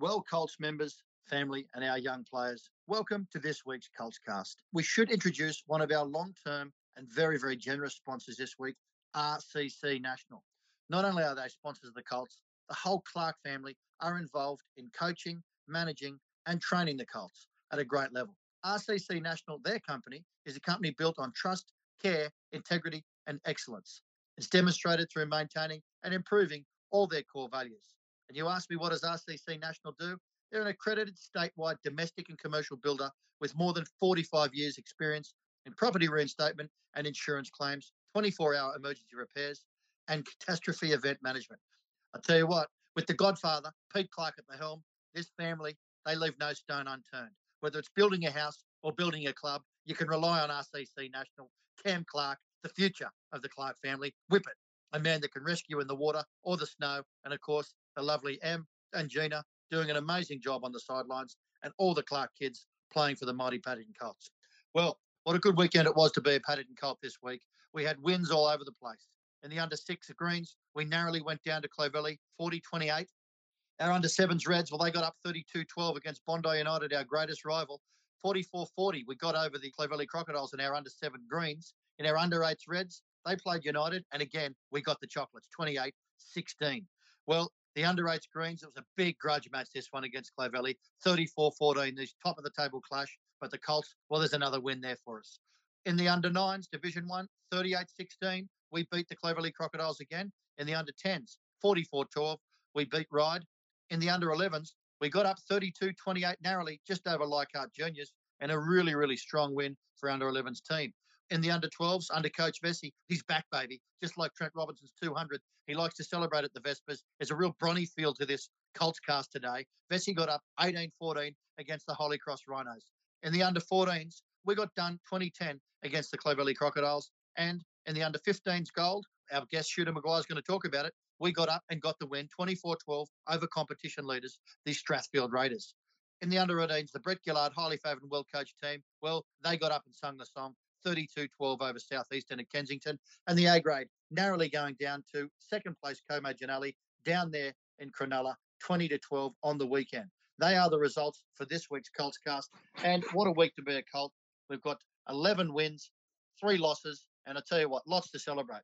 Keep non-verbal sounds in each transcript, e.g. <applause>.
Well, Colts members, family, and our young players, welcome to this week's Colts cast. We should introduce one of our long term and very, very generous sponsors this week, RCC National. Not only are they sponsors of the Colts, the whole Clark family are involved in coaching, managing, and training the Colts at a great level. RCC National, their company, is a company built on trust, care, integrity, and excellence. It's demonstrated through maintaining and improving all their core values. And you ask me, what does RCC National do? They're an accredited statewide domestic and commercial builder with more than 45 years' experience in property reinstatement and insurance claims, 24 hour emergency repairs, and catastrophe event management. I tell you what, with the Godfather, Pete Clark at the helm, this family, they leave no stone unturned. Whether it's building a house or building a club, you can rely on RCC National, Cam Clark, the future of the Clark family. Whippet, a man that can rescue in the water or the snow. And of course, the lovely Em and Gina doing an amazing job on the sidelines, and all the Clark kids playing for the mighty Paddington Colts. Well, what a good weekend it was to be a Paddington Colt this week. We had wins all over the place. In the under six greens, we narrowly went down to Clovelly 40 28. Our under sevens Reds, well, they got up 32 12 against Bondi United, our greatest rival. 44 40, we got over the Clovelly Crocodiles in our under seven greens. In our under eights Reds, they played United, and again, we got the chocolates 28 16. Well, the under eights Greens, it was a big grudge match, this one against Clovelly 34 14, this top of the table clash. But the Colts, well, there's another win there for us. In the under nines, Division One, 38 16, we beat the Clovelly Crocodiles again. In the under 10s, 44 12, we beat Ryde. In the under 11s, we got up 32 28 narrowly, just over Leichhardt Juniors, and a really, really strong win for under 11s team. In the under 12s, under Coach Vesey, he's back, baby, just like Trent Robinson's 200. He likes to celebrate at the Vespers. There's a real Bronny feel to this Colts cast today. Vesey got up 18 14 against the Holy Cross Rhinos. In the under 14s, we got done 2010 against the Clovelly Crocodiles. And in the under 15s gold, our guest Shooter McGuire is going to talk about it. We got up and got the win 24 12 over competition leaders, the Strathfield Raiders. In the under 18s, the Brett Gillard, highly favoured and well coached team, well, they got up and sung the song 32 12 over Southeastern at Kensington. And the A grade narrowly going down to second place Como Jannali down there in Cronulla 20 to 12 on the weekend. They are the results for this week's Colts cast. And what a week to be a Colt. We've got 11 wins, three losses, and I tell you what, lots to celebrate.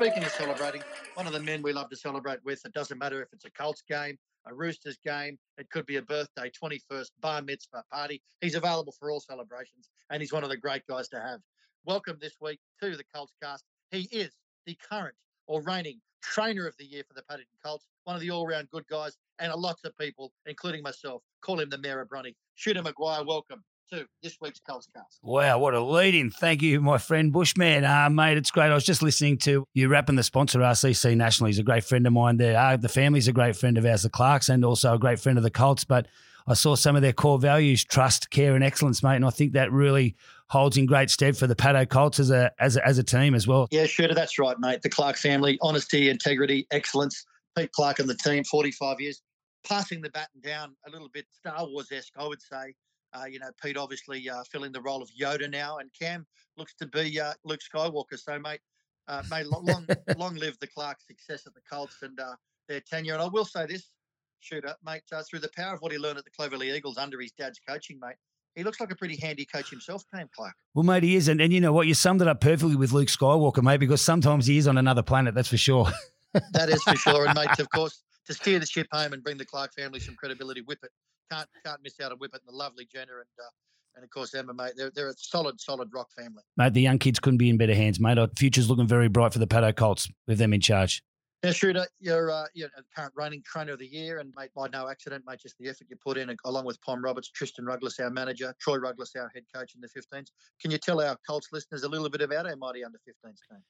Speaking of celebrating, one of the men we love to celebrate with, it doesn't matter if it's a Colts game, a Roosters game, it could be a birthday, 21st, bar mitzvah party. He's available for all celebrations, and he's one of the great guys to have. Welcome this week to the Colts cast. He is the current or reigning trainer of the year for the Paddington Colts, one of the all round good guys, and lots of people, including myself, call him the Mayor of Bronny. Shooter McGuire, welcome to this week's Colts cast. Wow, what a lead in. Thank you, my friend Bushman. Uh, mate, it's great. I was just listening to you rapping the sponsor, RCC National. He's a great friend of mine there. Uh, the family's a great friend of ours, the Clarks, and also a great friend of the Colts. But I saw some of their core values, trust, care, and excellence, mate. And I think that really holds in great stead for the Paddo Colts as a, as a, as a team as well. Yeah, sure. That's right, mate. The Clark family, honesty, integrity, excellence. Pete Clark and the team, 45 years, passing the baton down a little bit Star Wars esque, I would say. Uh, you know, Pete obviously uh, filling the role of Yoda now, and Cam looks to be uh, Luke Skywalker. So, mate, uh, may long, <laughs> long live the Clark success at the Colts and uh, their tenure. And I will say this, shooter, mate, uh, through the power of what he learned at the Clovelly Eagles under his dad's coaching, mate, he looks like a pretty handy coach himself, Cam Clark. Well, mate, he is. And, and you know what? You summed it up perfectly with Luke Skywalker, mate, because sometimes he is on another planet, that's for sure. that is for sure. And, <laughs> mate, of course, to steer the ship home and bring the Clark family some credibility, Whippet can't can't miss out on Whippet and the lovely Jenna and uh, and of course Emma, mate. They're, they're a solid, solid rock family. Mate, the young kids couldn't be in better hands, mate. Our future's looking very bright for the Paddo Colts with them in charge. Yeah, Shooter, you're, uh, you're current reigning trainer of the year, and mate, by no accident, mate, just the effort you put in, along with Pom Roberts, Tristan Ruggless, our manager, Troy Ruggless, our head coach in the 15s. Can you tell our Colts listeners a little bit about our mighty under 15s team?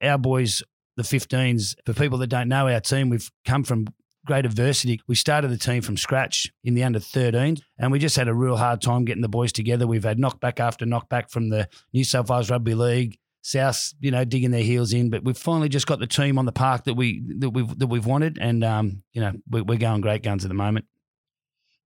Our boys, the 15s, for people that don't know our team, we've come from great adversity. We started the team from scratch in the under 13s, and we just had a real hard time getting the boys together. We've had knockback after knockback from the New South Wales Rugby League, South, you know, digging their heels in. But we've finally just got the team on the park that we that we've that we've wanted, and um, you know, we're, we're going great guns at the moment.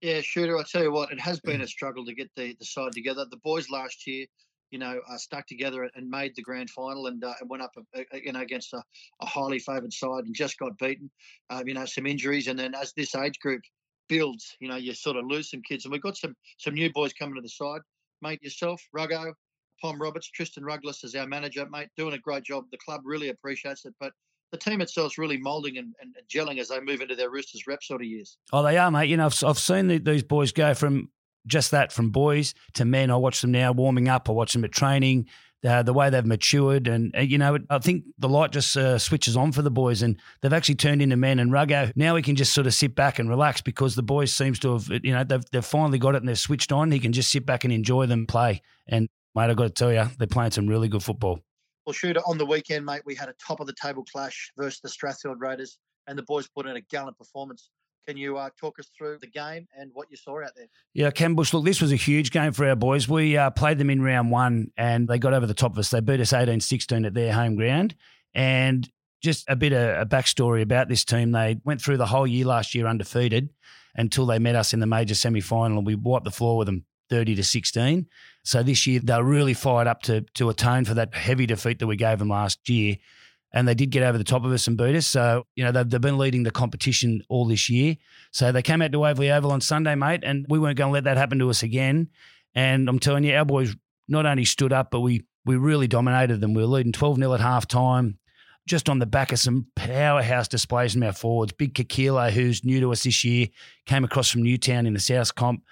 Yeah, shooter. I tell you what, it has been a struggle to get the, the side together. The boys last year, you know, uh, stuck together and made the grand final and, uh, went up, you know, against a, a highly favoured side and just got beaten. Um, you know, some injuries, and then as this age group builds, you know, you sort of lose some kids, and we've got some some new boys coming to the side. Mate, yourself, Ruggo, Pom Roberts, Tristan Ruggless is our manager, mate, doing a great job. The club really appreciates it, but the team itself is really moulding and, and, gelling as they move into their Roosters rep sort of years. Oh, they are, mate. You know, I've, I've seen the, these boys go from just that, from boys to men. I watch them now warming up. I watch them at training. Uh, the way they've matured, and uh, you know, I think the light just uh, switches on for the boys, and they've actually turned into men. And Ruggo now he can just sort of sit back and relax because the boys seems to have, you know, they've they've finally got it and they're switched on. He can just sit back and enjoy them play. And mate, I've got to tell you, they're playing some really good football. Well, shooter, on the weekend, mate, we had a top of the table clash versus the Strathfield Raiders, and the boys put in a gallant performance. Can you uh, talk us through the game and what you saw out there? Yeah, Ken Bush, look, this was a huge game for our boys. We uh, played them in round one and they got over the top of us. They beat us 18 16 at their home ground. And just a bit of a backstory about this team. They went through the whole year last year undefeated until they met us in the major semi final and we wiped the floor with them 30 to 16. So this year they're really fired up to to atone for that heavy defeat that we gave them last year. And they did get over the top of us and beat us. So, you know, they've, they've been leading the competition all this year. So they came out to Waverley Oval on Sunday, mate, and we weren't going to let that happen to us again. And I'm telling you, our boys not only stood up, but we we really dominated them. We were leading 12 0 at half time, just on the back of some powerhouse displays from our forwards. Big Kikilo, who's new to us this year, came across from Newtown in the South Comp.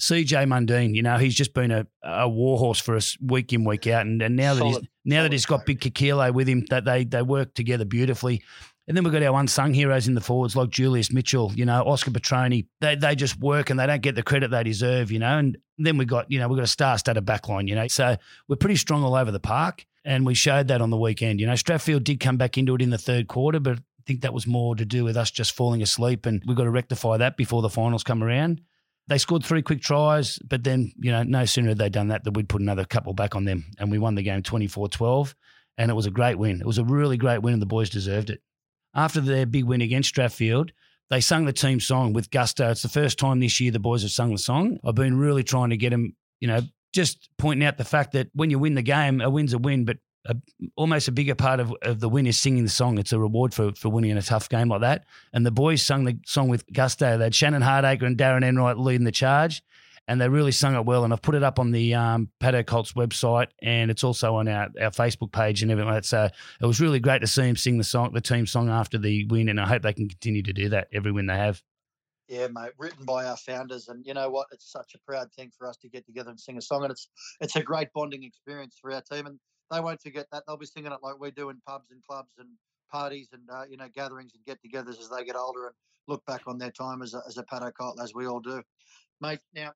CJ Mundine, you know, he's just been a, a warhorse for us week in, week out. And, and now solid, that he's now that he's got Big Kikilo with him, that they they work together beautifully. And then we've got our unsung heroes in the forwards like Julius Mitchell, you know, Oscar Petroni. They they just work and they don't get the credit they deserve, you know. And then we got, you know, we've got a star-studded backline, you know. So we're pretty strong all over the park. And we showed that on the weekend. You know, Strathfield did come back into it in the third quarter, but I think that was more to do with us just falling asleep. And we've got to rectify that before the finals come around they scored three quick tries, but then, you know, no sooner had they done that than we'd put another couple back on them. And we won the game 24 12. And it was a great win. It was a really great win, and the boys deserved it. After their big win against Strathfield, they sung the team song with gusto. It's the first time this year the boys have sung the song. I've been really trying to get them, you know, just pointing out the fact that when you win the game, a win's a win, but a, almost a bigger part of, of the win is singing the song. It's a reward for, for winning in a tough game like that. And the boys sung the song with gusto. They had Shannon Hardacre and Darren Enright leading the charge, and they really sung it well. And I've put it up on the um, Colts website, and it's also on our, our Facebook page and everything. So it was really great to see them sing the song, the team song after the win, and I hope they can continue to do that every win they have. Yeah, mate, written by our founders, and you know what? It's such a proud thing for us to get together and sing a song, and it's it's a great bonding experience for our team. And they won't forget that. They'll be singing it like we do in pubs and clubs and parties and uh, you know gatherings and get-togethers as they get older and look back on their time as a, as a as we all do, mate. Now,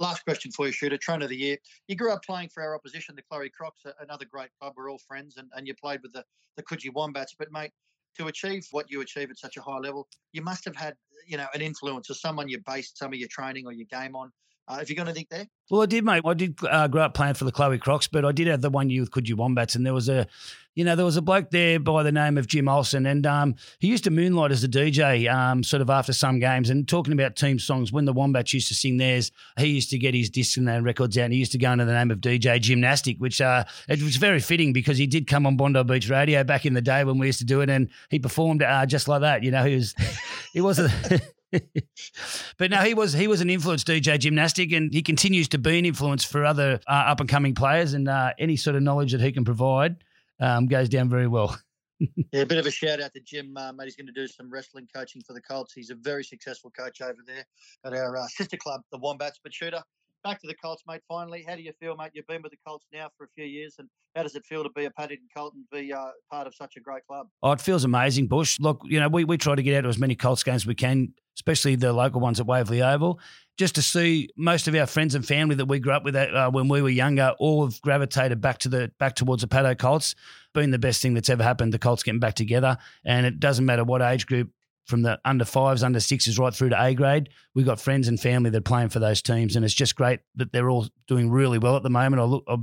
last question for you, shooter. Trainer of the year. You grew up playing for our opposition, the Clarrie Crocs, another great club. We're all friends, and, and you played with the the Coogee Wombats. But mate, to achieve what you achieve at such a high level, you must have had you know an influence or someone you based some of your training or your game on. Uh, have you got anything there? Well, I did, mate. I did uh, grow up playing for the Chloe Crocs, but I did have the one year with Coogee Wombats, and there was a, you know, there was a bloke there by the name of Jim Olsen, and um, he used to moonlight as a DJ, um, sort of after some games, and talking about team songs. When the Wombats used to sing theirs, he used to get his discs and records out, and he used to go under the name of DJ Gymnastic, which uh, it was very fitting because he did come on Bondi Beach Radio back in the day when we used to do it, and he performed uh, just like that. You know, he was, <laughs> he was a. <laughs> <laughs> but no, he was he was an influence DJ gymnastic, and he continues to be an influence for other uh, up and coming players. And uh, any sort of knowledge that he can provide um, goes down very well. <laughs> yeah, a bit of a shout out to Jim, uh, mate. He's going to do some wrestling coaching for the Colts. He's a very successful coach over there at our uh, sister club, the Wombats. But shooter, back to the Colts, mate. Finally, how do you feel, mate? You've been with the Colts now for a few years, and how does it feel to be a Paddington Colt and be uh, part of such a great club? Oh, it feels amazing, Bush. Look, you know, we, we try to get out to as many Colts games as we can, especially the local ones at Waverley Oval, just to see most of our friends and family that we grew up with uh, when we were younger all have gravitated back to the back towards the Paddo Colts. Been the best thing that's ever happened. The Colts getting back together, and it doesn't matter what age group from the under fives, under sixes, right through to A grade. We've got friends and family that are playing for those teams, and it's just great that they're all doing really well at the moment. I look, I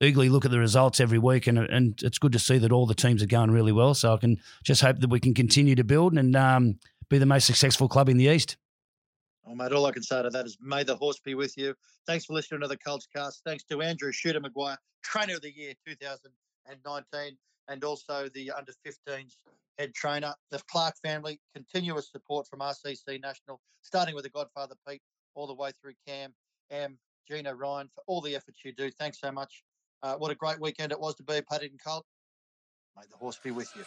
eagerly look at the results every week, and and it's good to see that all the teams are going really well. So I can just hope that we can continue to build and um, be the most successful club in the East. Oh, mate, all I can say to that is may the horse be with you. Thanks for listening to the Colts cast. Thanks to Andrew Shooter Maguire, Trainer of the Year 2019, and also the under 15s head trainer. The Clark family, continuous support from RCC National, starting with the Godfather Pete, all the way through Cam, Am, Gina, Ryan, for all the efforts you do. Thanks so much. Uh, what a great weekend it was to be a Paddington Colt. May the horse be with you.